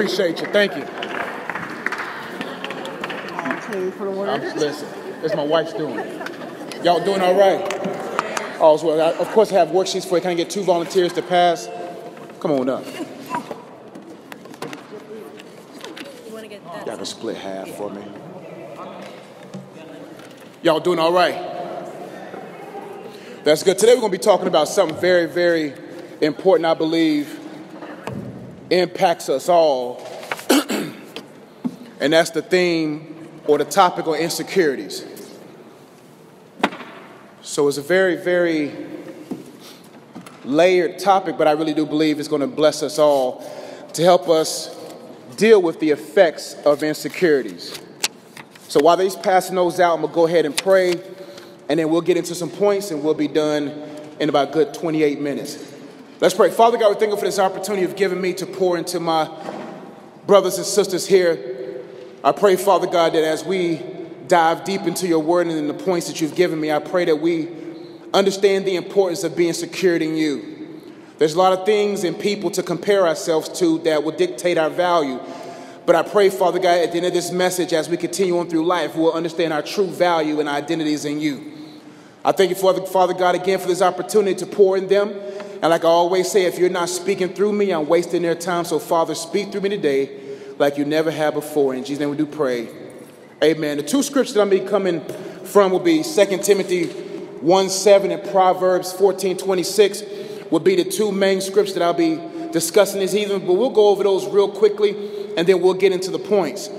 Appreciate you. Thank you. I'm, listen, that's my wife's doing. Y'all doing all right? As well. I, of course, I have worksheets for you. Can I get two volunteers to pass? Come on up. Y'all can split half for me. Y'all doing all right? That's good. Today we're going to be talking about something very, very important, I believe, impacts us all. and that's the theme or the topic on insecurities. So it's a very, very layered topic, but I really do believe it's going to bless us all to help us deal with the effects of insecurities. So while they's passing those out, I'm going to go ahead and pray, and then we'll get into some points, and we'll be done in about good 28 minutes. Let's pray. Father God, we thank you for this opportunity you've given me to pour into my brothers and sisters here. I pray, Father God, that as we dive deep into your word and in the points that you've given me, I pray that we understand the importance of being secured in you. There's a lot of things and people to compare ourselves to that will dictate our value. But I pray, Father God, at the end of this message, as we continue on through life, we'll understand our true value and identities in you. I thank you, Father, Father God, again for this opportunity to pour in them. And like I always say, if you're not speaking through me, I'm wasting their time. So, Father, speak through me today like you never have before. In Jesus' name we do pray. Amen. The two scriptures that I'm be coming from will be 2 Timothy 1 7 and Proverbs 14 26 will be the two main scriptures that I'll be discussing this evening. But we'll go over those real quickly and then we'll get into the points.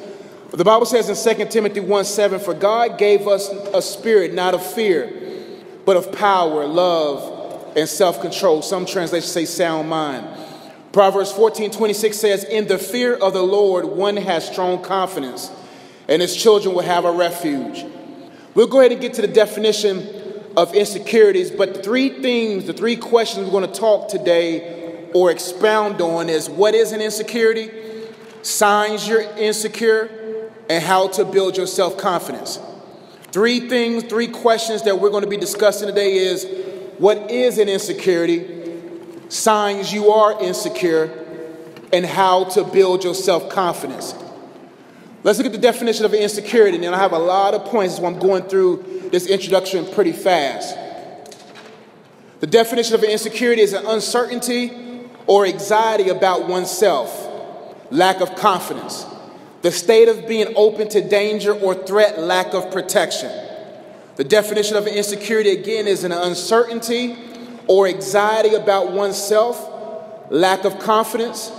The Bible says in 2 Timothy 1 7, For God gave us a spirit not of fear, but of power, love, and self control. Some translations say sound mind. Proverbs 14 26 says, In the fear of the Lord, one has strong confidence, and his children will have a refuge. We'll go ahead and get to the definition of insecurities, but the three things, the three questions we're going to talk today or expound on is what is an insecurity, signs you're insecure, and how to build your self confidence. Three things, three questions that we're going to be discussing today is what is an insecurity, signs you are insecure, and how to build your self confidence. Let's look at the definition of insecurity, and I have a lot of points, so I'm going through this introduction pretty fast. The definition of insecurity is an uncertainty or anxiety about oneself, lack of confidence, the state of being open to danger or threat, lack of protection. The definition of insecurity, again, is an uncertainty or anxiety about oneself, lack of confidence.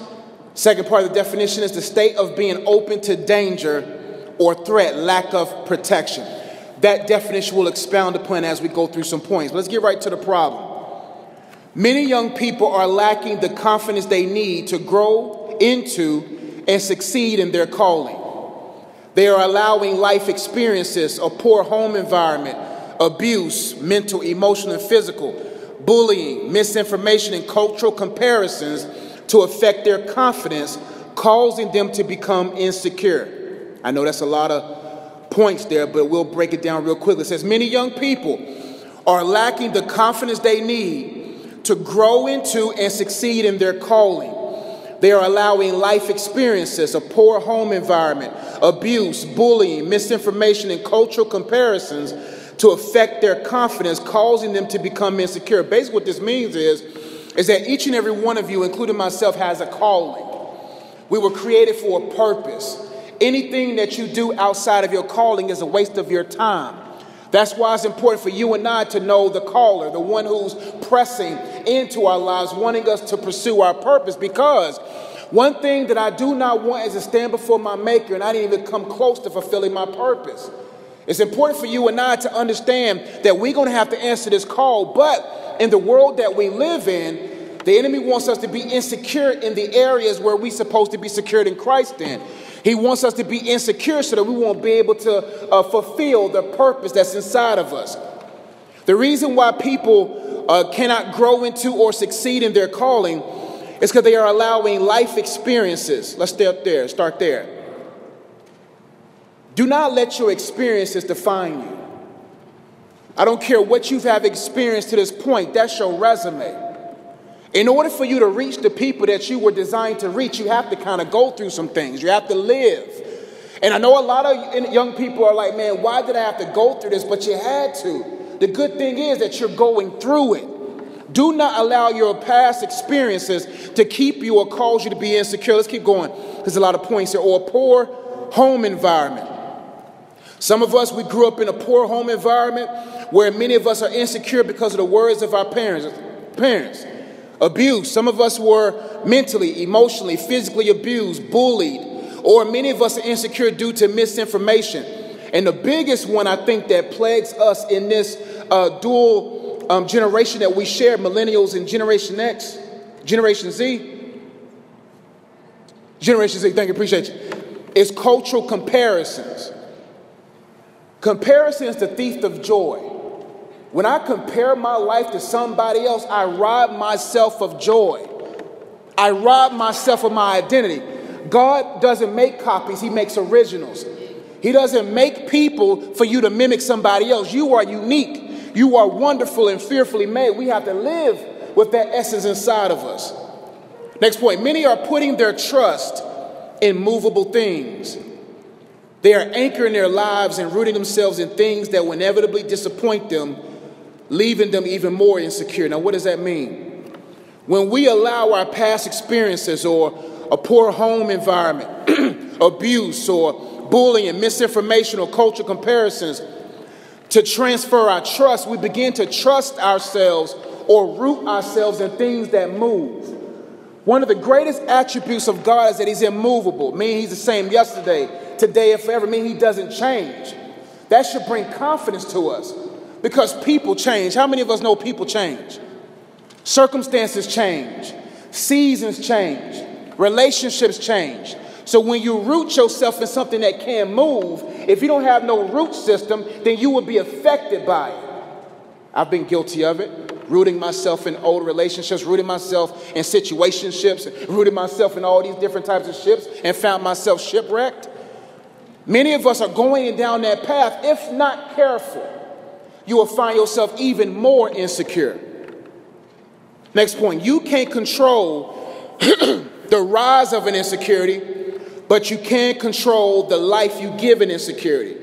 Second part of the definition is the state of being open to danger or threat, lack of protection. That definition will expound upon as we go through some points. Let's get right to the problem. Many young people are lacking the confidence they need to grow into and succeed in their calling. They are allowing life experiences, a poor home environment, abuse, mental, emotional, and physical, bullying, misinformation, and cultural comparisons to affect their confidence, causing them to become insecure. I know that's a lot of points there, but we'll break it down real quickly. It says many young people are lacking the confidence they need to grow into and succeed in their calling. They are allowing life experiences, a poor home environment, abuse, bullying, misinformation, and cultural comparisons to affect their confidence, causing them to become insecure. Basically, what this means is, is that each and every one of you, including myself, has a calling. We were created for a purpose. Anything that you do outside of your calling is a waste of your time. That's why it's important for you and I to know the caller, the one who's pressing into our lives, wanting us to pursue our purpose. Because one thing that I do not want is to stand before my Maker and I didn't even come close to fulfilling my purpose. It's important for you and I to understand that we're going to have to answer this call, but in the world that we live in, the enemy wants us to be insecure in the areas where we're supposed to be secured in Christ in. He wants us to be insecure so that we won't be able to uh, fulfill the purpose that's inside of us. The reason why people uh, cannot grow into or succeed in their calling is because they are allowing life experiences. Let's stay up there, start there. Do not let your experiences define you. I don't care what you have experienced to this point, that's your resume. In order for you to reach the people that you were designed to reach, you have to kind of go through some things. You have to live. And I know a lot of young people are like, man, why did I have to go through this? But you had to. The good thing is that you're going through it. Do not allow your past experiences to keep you or cause you to be insecure. Let's keep going. There's a lot of points here. Or a poor home environment. Some of us, we grew up in a poor home environment where many of us are insecure because of the words of our parents. Parents. Abuse. Some of us were mentally, emotionally, physically abused, bullied, or many of us are insecure due to misinformation. And the biggest one I think that plagues us in this uh, dual um, generation that we share, millennials and Generation X, Generation Z, Generation Z, thank you, appreciate you, is cultural comparisons. Comparison is the thief of joy. When I compare my life to somebody else, I rob myself of joy. I rob myself of my identity. God doesn't make copies, He makes originals. He doesn't make people for you to mimic somebody else. You are unique. You are wonderful and fearfully made. We have to live with that essence inside of us. Next point many are putting their trust in movable things. They are anchoring their lives and rooting themselves in things that will inevitably disappoint them, leaving them even more insecure. Now, what does that mean? When we allow our past experiences or a poor home environment, abuse, or bullying, misinformation, or cultural comparisons to transfer our trust, we begin to trust ourselves or root ourselves in things that move. One of the greatest attributes of God is that He's immovable, meaning He's the same yesterday, today, and forever, meaning He doesn't change. That should bring confidence to us because people change. How many of us know people change? Circumstances change, seasons change. Relationships change. So when you root yourself in something that can't move, if you don't have no root system, then you will be affected by it. I've been guilty of it, rooting myself in old relationships, rooting myself in situationships, rooting myself in all these different types of ships, and found myself shipwrecked. Many of us are going down that path. If not careful, you will find yourself even more insecure. Next point you can't control the rise of an insecurity, but you can't control the life you give an insecurity.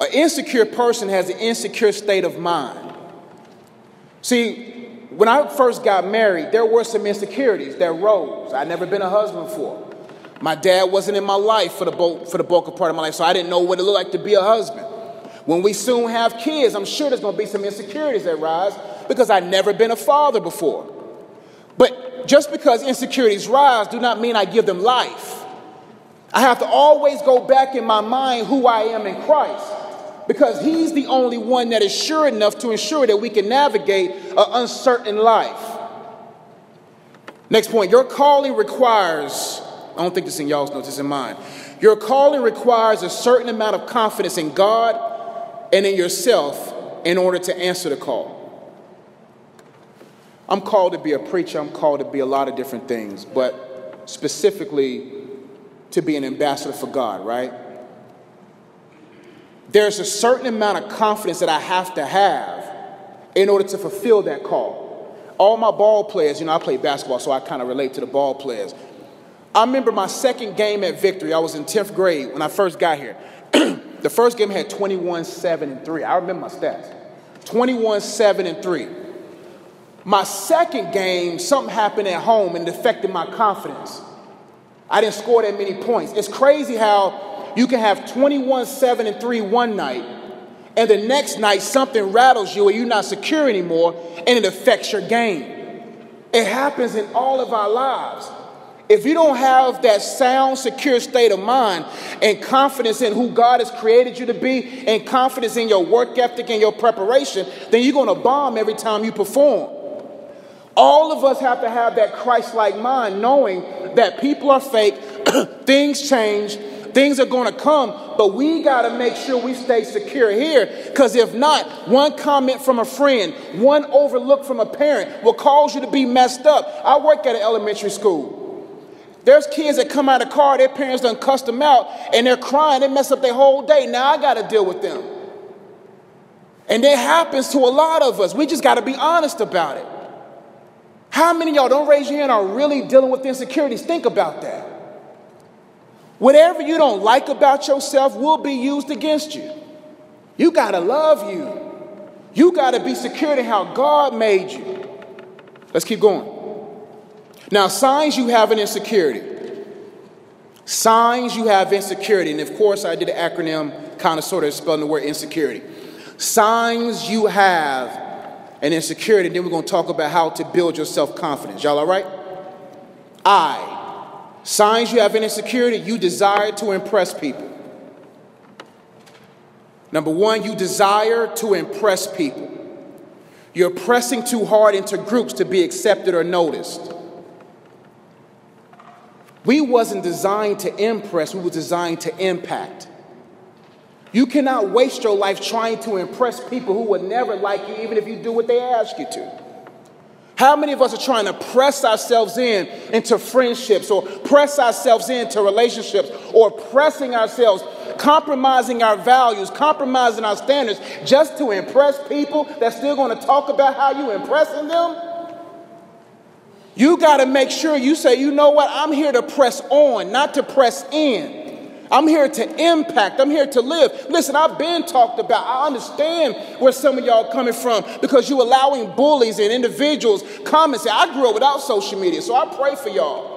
An insecure person has an insecure state of mind. See, when I first got married, there were some insecurities that rose. I'd never been a husband before. My dad wasn't in my life for the, bulk, for the bulk of part of my life, so I didn't know what it looked like to be a husband. When we soon have kids, I'm sure there's going to be some insecurities that rise because I've never been a father before. But just because insecurities rise do not mean I give them life. I have to always go back in my mind who I am in Christ because He's the only one that is sure enough to ensure that we can navigate an uncertain life. Next point your calling requires, I don't think this in y'all's notes, it's in mine. Your calling requires a certain amount of confidence in God and in yourself in order to answer the call. I'm called to be a preacher, I'm called to be a lot of different things, but specifically to be an ambassador for God, right? There's a certain amount of confidence that I have to have in order to fulfill that call. All my ball players, you know, I play basketball, so I kind of relate to the ball players. I remember my second game at Victory. I was in 10th grade when I first got here. the first game had 21, 7, and 3. I remember my stats 21, 7, and 3. My second game, something happened at home and it affected my confidence. I didn't score that many points. It's crazy how you can have 21, 7, and 3 one night, and the next night something rattles you and you're not secure anymore, and it affects your game. It happens in all of our lives. If you don't have that sound, secure state of mind and confidence in who God has created you to be, and confidence in your work ethic and your preparation, then you're going to bomb every time you perform. All of us have to have that Christ like mind, knowing that people are fake, things change, things are going to come, but we got to make sure we stay secure here because if not, one comment from a friend, one overlook from a parent will cause you to be messed up. I work at an elementary school. There's kids that come out of the car, their parents done cussed them out, and they're crying, they mess up their whole day. Now I got to deal with them. And that happens to a lot of us. We just got to be honest about it. How many y'all, don't raise your hand, are really dealing with insecurities? Think about that. Whatever you don't like about yourself will be used against you. You got to love you. You got to be secure in how God made you. Let's keep going. Now, signs you have an insecurity. Signs you have insecurity. And of course, I did an acronym kind of sort of spelling the word insecurity. Signs you have an insecurity. And then we're going to talk about how to build your self confidence. Y'all all right? I. Signs you have an insecurity, you desire to impress people. Number one, you desire to impress people. You're pressing too hard into groups to be accepted or noticed. We wasn't designed to impress, we were designed to impact. You cannot waste your life trying to impress people who would never like you, even if you do what they ask you to. How many of us are trying to press ourselves in into friendships or press ourselves into relationships or pressing ourselves, compromising our values, compromising our standards just to impress people that's still going to talk about how you impressing them? You got to make sure you say, you know what, I'm here to press on, not to press in. I'm here to impact. I'm here to live. Listen, I've been talked about. I understand where some of y'all are coming from because you're allowing bullies and individuals come and say, I grew up without social media, so I pray for y'all.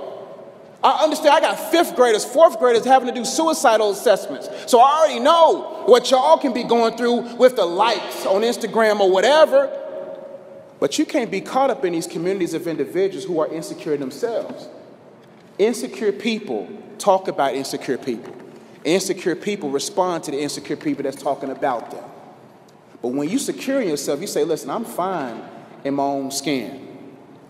I understand I got fifth graders, fourth graders having to do suicidal assessments. So I already know what y'all can be going through with the likes on Instagram or whatever. But you can't be caught up in these communities of individuals who are insecure themselves. Insecure people talk about insecure people. Insecure people respond to the insecure people that's talking about them. But when you secure yourself, you say, listen, I'm fine in my own skin,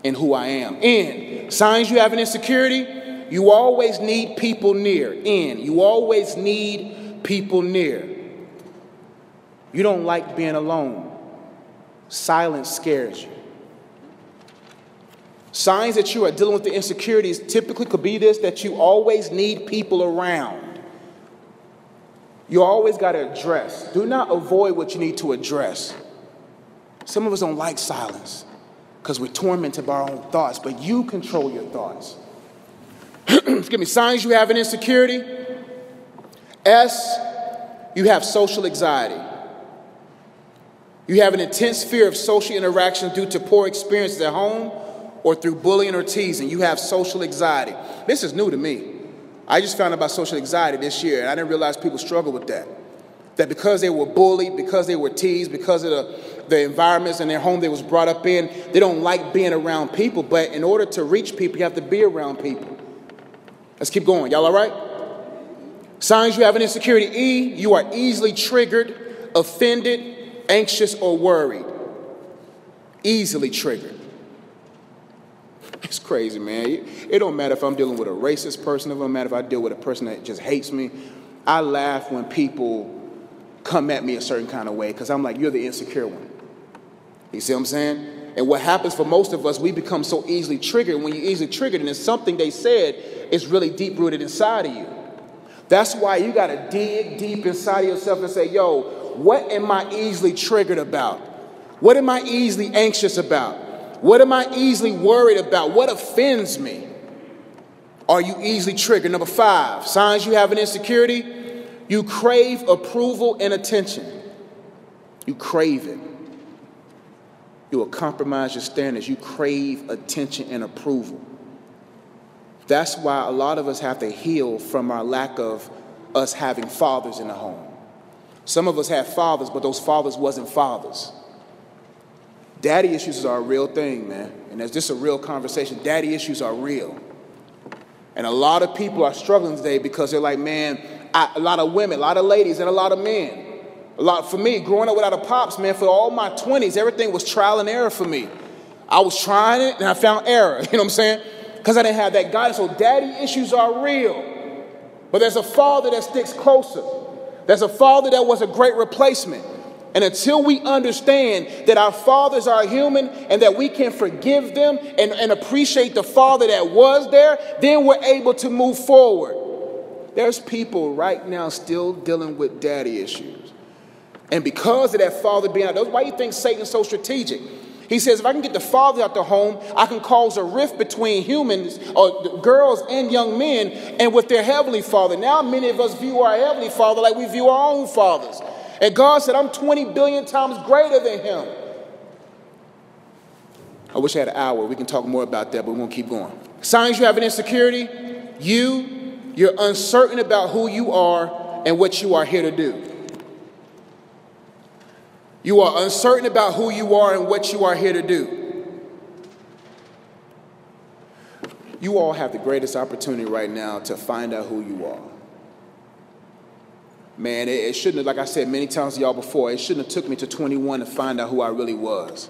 in who I am. In signs you have an insecurity, you always need people near. In you always need people near. You don't like being alone. Silence scares you. Signs that you are dealing with the insecurities typically could be this that you always need people around. You always got to address. Do not avoid what you need to address. Some of us don't like silence because we're tormented by our own thoughts, but you control your thoughts. Excuse me, signs you have an insecurity. S, you have social anxiety. You have an intense fear of social interaction due to poor experiences at home or through bullying or teasing. You have social anxiety. This is new to me. I just found out about social anxiety this year, and I didn't realize people struggle with that. That because they were bullied, because they were teased, because of the, the environments in their home they was brought up in, they don't like being around people. But in order to reach people, you have to be around people. Let's keep going. Y'all all right? Signs you have an insecurity. E, you are easily triggered, offended, anxious, or worried. Easily triggered. It's crazy, man. It don't matter if I'm dealing with a racist person, it don't matter if I deal with a person that just hates me. I laugh when people come at me a certain kind of way because I'm like, you're the insecure one. You see what I'm saying? And what happens for most of us, we become so easily triggered. When you're easily triggered, and it's something they said is really deep rooted inside of you. That's why you got to dig deep inside of yourself and say, yo, what am I easily triggered about? What am I easily anxious about? What am I easily worried about? What offends me? Are you easily triggered? Number five, signs you have an insecurity. You crave approval and attention. You crave it. You will compromise your standards. You crave attention and approval. That's why a lot of us have to heal from our lack of us having fathers in the home. Some of us have fathers, but those fathers wasn't fathers. Daddy issues are a real thing, man. And it's just a real conversation. Daddy issues are real. And a lot of people are struggling today because they're like, man, I, a lot of women, a lot of ladies, and a lot of men. A lot for me, growing up without a pops, man, for all my 20s, everything was trial and error for me. I was trying it and I found error, you know what I'm saying? Because I didn't have that guidance. So daddy issues are real. But there's a father that sticks closer. There's a father that was a great replacement. And until we understand that our fathers are human and that we can forgive them and, and appreciate the father that was there, then we're able to move forward. There's people right now still dealing with daddy issues. And because of that father being out, that's why you think Satan's so strategic. He says, if I can get the father out the home, I can cause a rift between humans, or girls and young men, and with their heavenly father. Now, many of us view our heavenly father like we view our own fathers. And God said, I'm 20 billion times greater than him. I wish I had an hour. We can talk more about that, but we won't keep going. Signs you have an insecurity you, you're uncertain about who you are and what you are here to do. You are uncertain about who you are and what you are here to do. You all have the greatest opportunity right now to find out who you are. Man, it, it shouldn't have, like I said many times to y'all before, it shouldn't have took me to 21 to find out who I really was.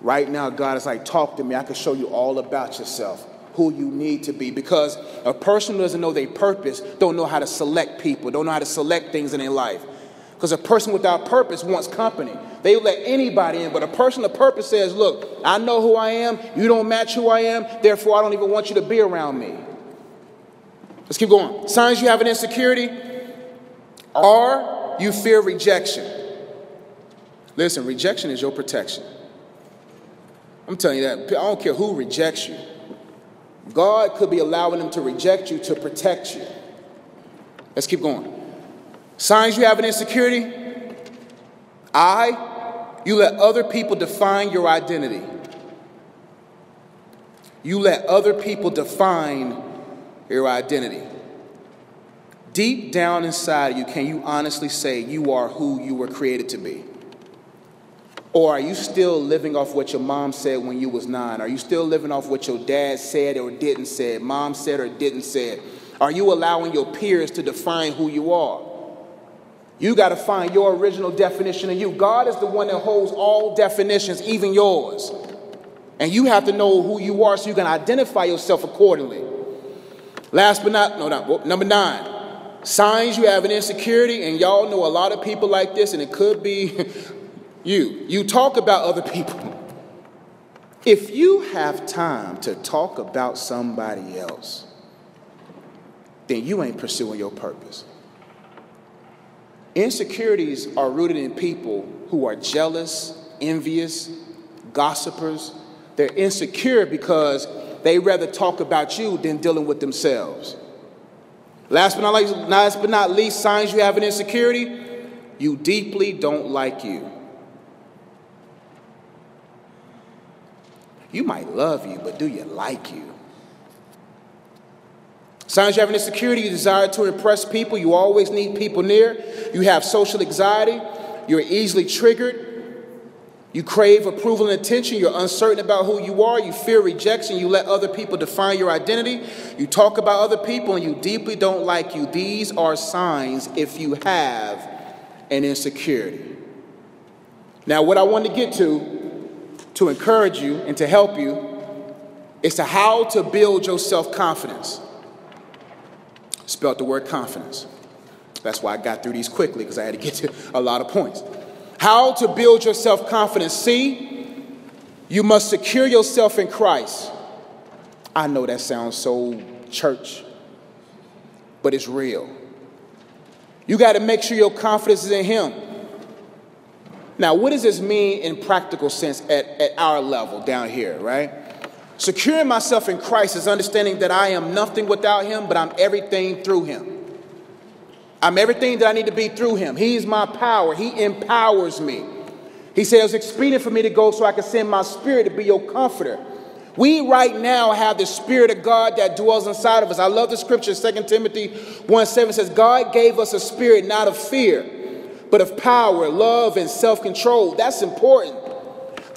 Right now, God is like, talk to me. I can show you all about yourself, who you need to be. Because a person who doesn't know their purpose don't know how to select people, don't know how to select things in their life. Because a person without purpose wants company. They let anybody in, but a person of purpose says, Look, I know who I am. You don't match who I am. Therefore, I don't even want you to be around me. Let's keep going. Signs you have an insecurity are you fear rejection. Listen, rejection is your protection. I'm telling you that. I don't care who rejects you. God could be allowing them to reject you to protect you. Let's keep going. Signs you have an insecurity. I, you let other people define your identity. You let other people define your identity. Deep down inside of you, can you honestly say you are who you were created to be? Or are you still living off what your mom said when you was nine? Are you still living off what your dad said or didn't say, mom said or didn't say? Are you allowing your peers to define who you are? You got to find your original definition of you. God is the one that holds all definitions, even yours. And you have to know who you are so you can identify yourself accordingly. Last but not, no, no number nine, signs you have an insecurity, and y'all know a lot of people like this, and it could be you. You talk about other people. If you have time to talk about somebody else, then you ain't pursuing your purpose. Insecurities are rooted in people who are jealous, envious, gossipers. They're insecure because they rather talk about you than dealing with themselves. Last but not least, last but not least signs you have an insecurity you deeply don't like you. You might love you, but do you like you? Signs you have an insecurity, you desire to impress people, you always need people near, you have social anxiety, you're easily triggered, you crave approval and attention, you're uncertain about who you are, you fear rejection, you let other people define your identity, you talk about other people, and you deeply don't like you. These are signs if you have an insecurity. Now, what I want to get to, to encourage you and to help you, is to how to build your self confidence. Spelled the word confidence. That's why I got through these quickly because I had to get to a lot of points. How to build your self confidence. See, you must secure yourself in Christ. I know that sounds so church, but it's real. You got to make sure your confidence is in Him. Now, what does this mean in practical sense at, at our level down here, right? Securing myself in Christ is understanding that I am nothing without Him, but I'm everything through Him. I'm everything that I need to be through Him. He's my power, He empowers me. He said it's expedient for me to go so I can send my spirit to be your comforter. We right now have the Spirit of God that dwells inside of us. I love the scripture, 2 Timothy 1 7 says, God gave us a spirit not of fear, but of power, love, and self control. That's important.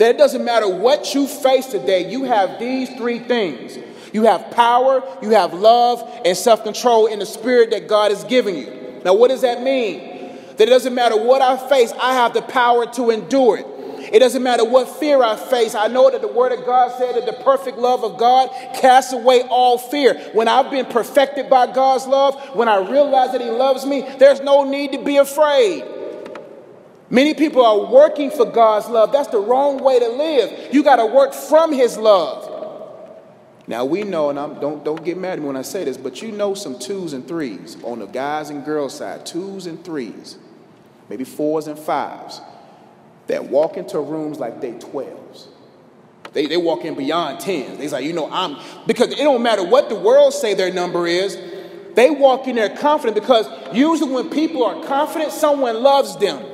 That it doesn't matter what you face today, you have these three things. You have power, you have love, and self control in the spirit that God has given you. Now, what does that mean? That it doesn't matter what I face, I have the power to endure it. It doesn't matter what fear I face. I know that the Word of God said that the perfect love of God casts away all fear. When I've been perfected by God's love, when I realize that He loves me, there's no need to be afraid. Many people are working for God's love. That's the wrong way to live. You got to work from His love. Now we know, and I'm, don't don't get mad at me when I say this, but you know some twos and threes on the guys and girls side, twos and threes, maybe fours and fives that walk into rooms like they 12s. They, they walk in beyond 10s. They like, you know, I'm, because it don't matter what the world say their number is, they walk in there confident because usually when people are confident, someone loves them.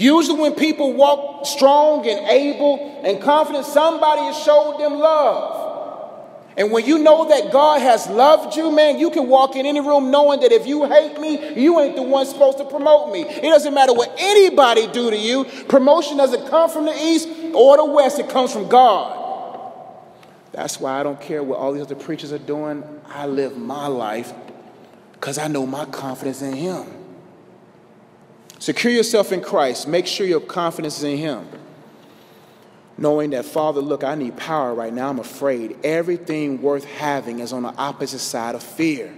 Usually when people walk strong and able and confident, somebody has showed them love. And when you know that God has loved you, man, you can walk in any room knowing that if you hate me, you ain't the one supposed to promote me. It doesn't matter what anybody do to you. Promotion doesn't come from the east or the west, it comes from God. That's why I don't care what all these other preachers are doing. I live my life because I know my confidence in Him. Secure yourself in Christ. Make sure your confidence is in Him knowing that, Father, look, I need power right now. I'm afraid. Everything worth having is on the opposite side of fear.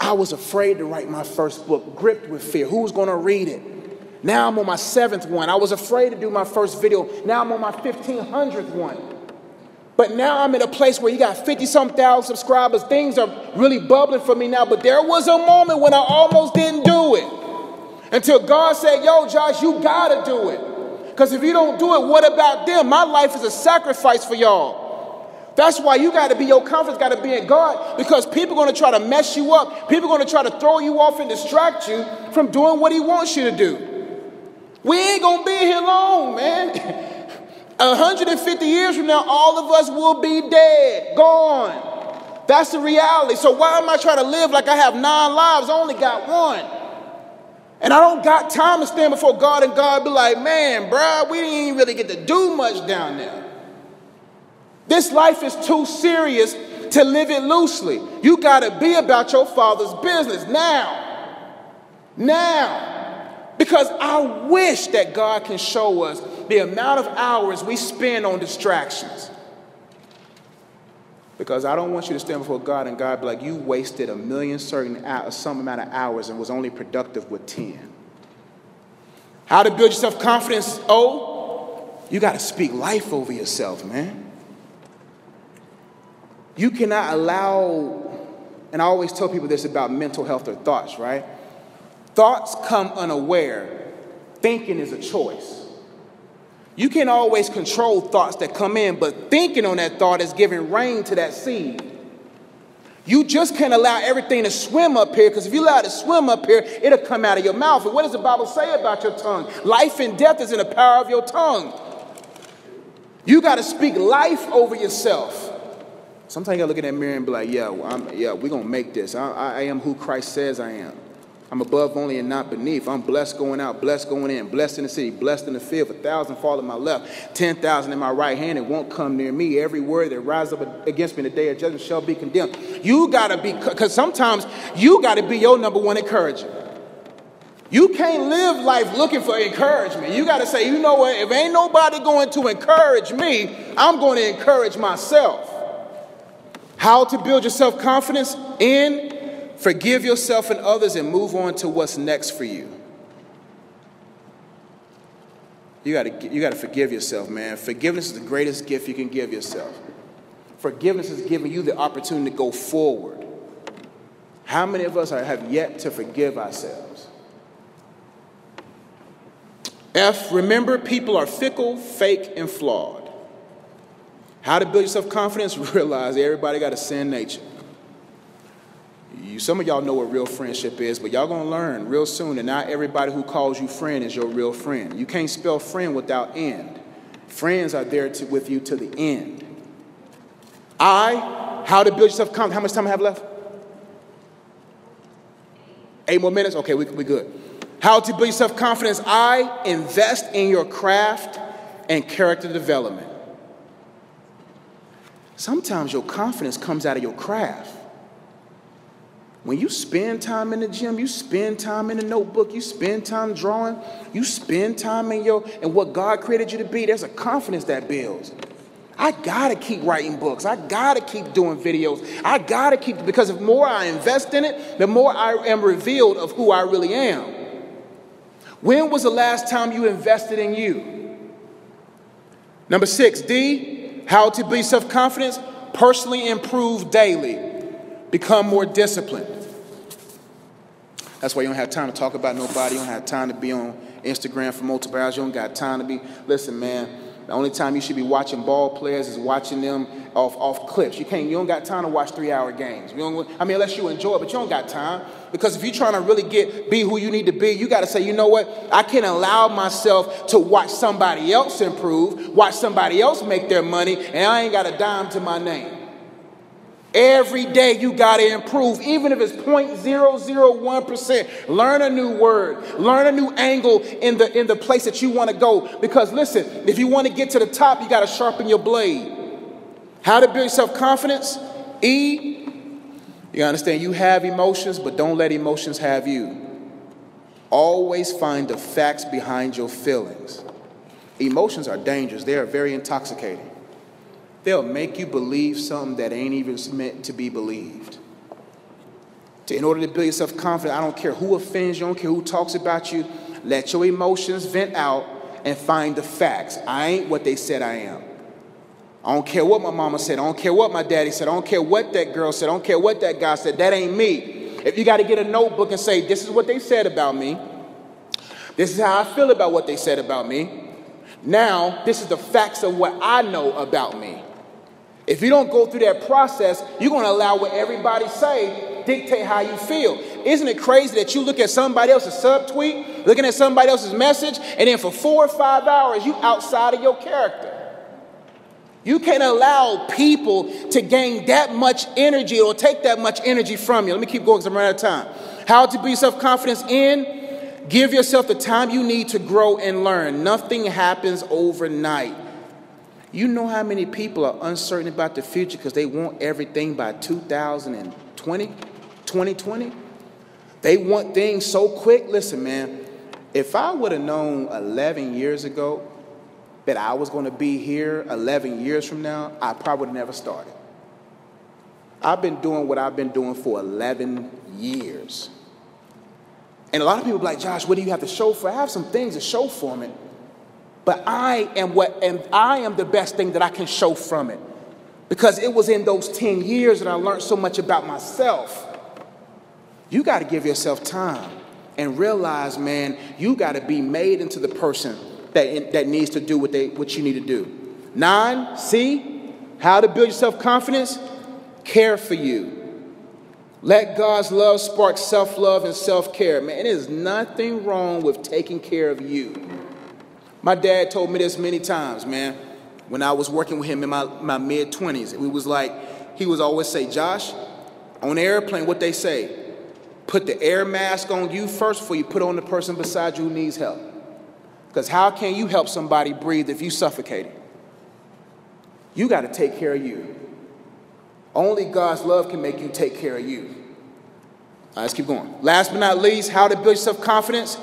I was afraid to write my first book, gripped with fear. Who's going to read it? Now I'm on my seventh one. I was afraid to do my first video. Now I'm on my 1500th one. But now I'm in a place where you got 50 some thousand subscribers. Things are really bubbling for me now. But there was a moment when I almost didn't. Until God said, Yo, Josh, you got to do it. Because if you don't do it, what about them? My life is a sacrifice for y'all. That's why you got to be, your confidence got to be in God because people are going to try to mess you up. People are going to try to throw you off and distract you from doing what He wants you to do. We ain't going to be here long, man. 150 years from now, all of us will be dead, gone. That's the reality. So why am I trying to live like I have nine lives? I only got one. And I don't got time to stand before God and God be like, man, bruh, we didn't really get to do much down there. This life is too serious to live it loosely. You got to be about your father's business now. Now. Because I wish that God can show us the amount of hours we spend on distractions. Because I don't want you to stand before God and God be like, you wasted a million certain some amount of hours and was only productive with 10. How to build yourself confidence? Oh, you got to speak life over yourself, man. You cannot allow, and I always tell people this about mental health or thoughts, right? Thoughts come unaware, thinking is a choice. You can't always control thoughts that come in, but thinking on that thought is giving rain to that seed. You just can't allow everything to swim up here because if you allow it to swim up here, it'll come out of your mouth. And what does the Bible say about your tongue? Life and death is in the power of your tongue. You got to speak life over yourself. Sometimes you got to look in that mirror and be like, yeah, well, yeah, we're going to make this. I, I am who Christ says I am. I'm above only and not beneath. I'm blessed going out, blessed going in, blessed in the city, blessed in the field. A thousand fall at my left, ten thousand in my right hand. It won't come near me. Every word that rises up against me in the day of judgment shall be condemned. You gotta be, because sometimes you gotta be your number one encourager. You can't live life looking for encouragement. You got to say, you know what? If ain't nobody going to encourage me, I'm going to encourage myself. How to build your self confidence in Forgive yourself and others and move on to what's next for you. You gotta, you gotta forgive yourself, man. Forgiveness is the greatest gift you can give yourself. Forgiveness is giving you the opportunity to go forward. How many of us have yet to forgive ourselves? F, remember people are fickle, fake, and flawed. How to build yourself confidence? Realize everybody got a sin nature. You, some of y'all know what real friendship is, but y'all gonna learn real soon that not everybody who calls you friend is your real friend. You can't spell friend without end. Friends are there to, with you to the end. I, how to build yourself confidence. How much time I have left? Eight more minutes? Okay, we, we good. How to build yourself confidence. I invest in your craft and character development. Sometimes your confidence comes out of your craft. When you spend time in the gym, you spend time in the notebook, you spend time drawing, you spend time in your and what God created you to be, there's a confidence that builds. I gotta keep writing books. I gotta keep doing videos. I gotta keep because the more I invest in it, the more I am revealed of who I really am. When was the last time you invested in you? Number six, D, how to be self confidence, personally improve daily, become more disciplined. That's why you don't have time to talk about nobody. You don't have time to be on Instagram for multiple hours. You don't got time to be. Listen, man. The only time you should be watching ball players is watching them off, off clips. You can't. You don't got time to watch three-hour games. You don't, I mean, unless you enjoy it, but you don't got time because if you're trying to really get be who you need to be, you got to say, you know what? I can't allow myself to watch somebody else improve, watch somebody else make their money, and I ain't got a dime to my name. Every day you got to improve, even if it's 0.001%. Learn a new word, learn a new angle in the, in the place that you want to go. Because listen, if you want to get to the top, you got to sharpen your blade. How to build self confidence? E, you understand, you have emotions, but don't let emotions have you. Always find the facts behind your feelings. Emotions are dangerous, they are very intoxicating. They'll make you believe something that ain't even meant to be believed. In order to build yourself confident, I don't care who offends you, I don't care who talks about you. Let your emotions vent out and find the facts. I ain't what they said I am. I don't care what my mama said. I don't care what my daddy said. I don't care what that girl said. I don't care what that guy said. That ain't me. If you got to get a notebook and say, This is what they said about me, this is how I feel about what they said about me. Now, this is the facts of what I know about me. If you don't go through that process, you're going to allow what everybody say dictate how you feel. Isn't it crazy that you look at somebody else's subtweet, looking at somebody else's message, and then for four or five hours you outside of your character? You can't allow people to gain that much energy or take that much energy from you. Let me keep going because I'm running out of time. How to build self confidence in? Give yourself the time you need to grow and learn. Nothing happens overnight. You know how many people are uncertain about the future because they want everything by 2020, 2020? They want things so quick. Listen, man, if I would have known 11 years ago that I was going to be here 11 years from now, I probably would have never started. I've been doing what I've been doing for 11 years. And a lot of people be like, Josh, what do you have to show for? I have some things to show for it. But I am what and I am the best thing that I can show from it. Because it was in those 10 years that I learned so much about myself. You got to give yourself time and realize, man, you got to be made into the person that, that needs to do what, they, what you need to do. Nine, C, how to build your self confidence, care for you. Let God's love spark self love and self care. Man, there's nothing wrong with taking care of you. My dad told me this many times, man. When I was working with him in my, my mid 20s, it was like, he was always say, Josh, on the airplane, what they say, put the air mask on you first before you put on the person beside you who needs help. Because how can you help somebody breathe if you suffocating? You got to take care of you. Only God's love can make you take care of you. Right, let's keep going. Last but not least, how to build self confidence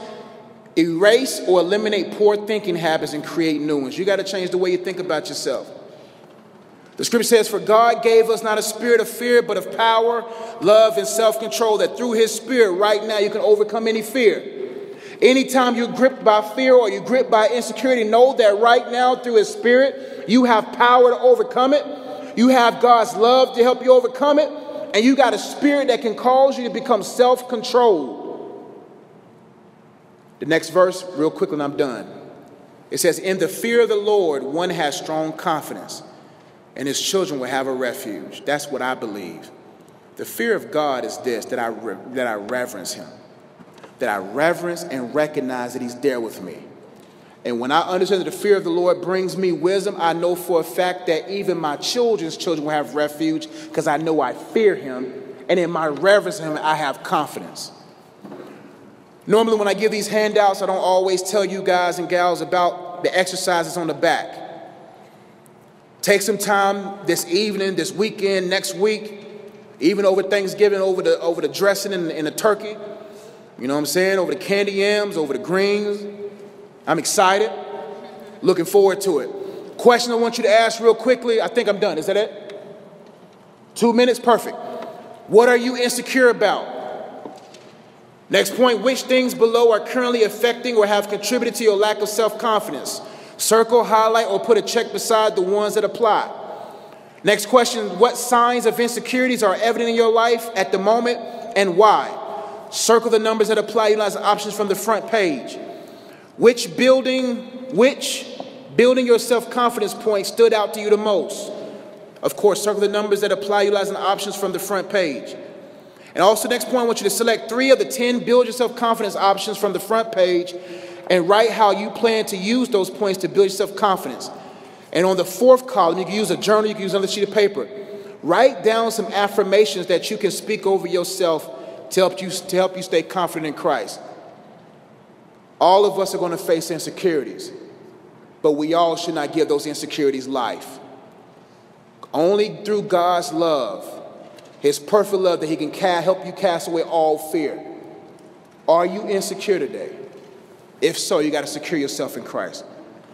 Erase or eliminate poor thinking habits and create new ones. You got to change the way you think about yourself. The scripture says, For God gave us not a spirit of fear, but of power, love, and self control, that through His Spirit, right now, you can overcome any fear. Anytime you're gripped by fear or you're gripped by insecurity, know that right now, through His Spirit, you have power to overcome it. You have God's love to help you overcome it. And you got a spirit that can cause you to become self controlled. The next verse, real quickly, and I'm done. It says, In the fear of the Lord, one has strong confidence, and his children will have a refuge. That's what I believe. The fear of God is this that I, re- that I reverence him, that I reverence and recognize that he's there with me. And when I understand that the fear of the Lord brings me wisdom, I know for a fact that even my children's children will have refuge because I know I fear him. And in my reverence him, I have confidence. Normally, when I give these handouts, I don't always tell you guys and gals about the exercises on the back. Take some time this evening, this weekend, next week, even over Thanksgiving, over the, over the dressing and, and the turkey. You know what I'm saying? Over the candy yams, over the greens. I'm excited. Looking forward to it. Question I want you to ask real quickly. I think I'm done. Is that it? Two minutes? Perfect. What are you insecure about? Next point which things below are currently affecting or have contributed to your lack of self confidence? Circle, highlight, or put a check beside the ones that apply. Next question What signs of insecurities are evident in your life at the moment and why? Circle the numbers that apply, utilize the options from the front page. Which building, which building your self confidence point stood out to you the most? Of course, circle the numbers that apply utilizing the options from the front page. And also, next point, I want you to select three of the 10 build yourself confidence options from the front page and write how you plan to use those points to build yourself confidence. And on the fourth column, you can use a journal, you can use another sheet of paper. Write down some affirmations that you can speak over yourself to help you, to help you stay confident in Christ. All of us are going to face insecurities, but we all should not give those insecurities life. Only through God's love, His perfect love, that He can help you cast away all fear. Are you insecure today? If so, you got to secure yourself in Christ.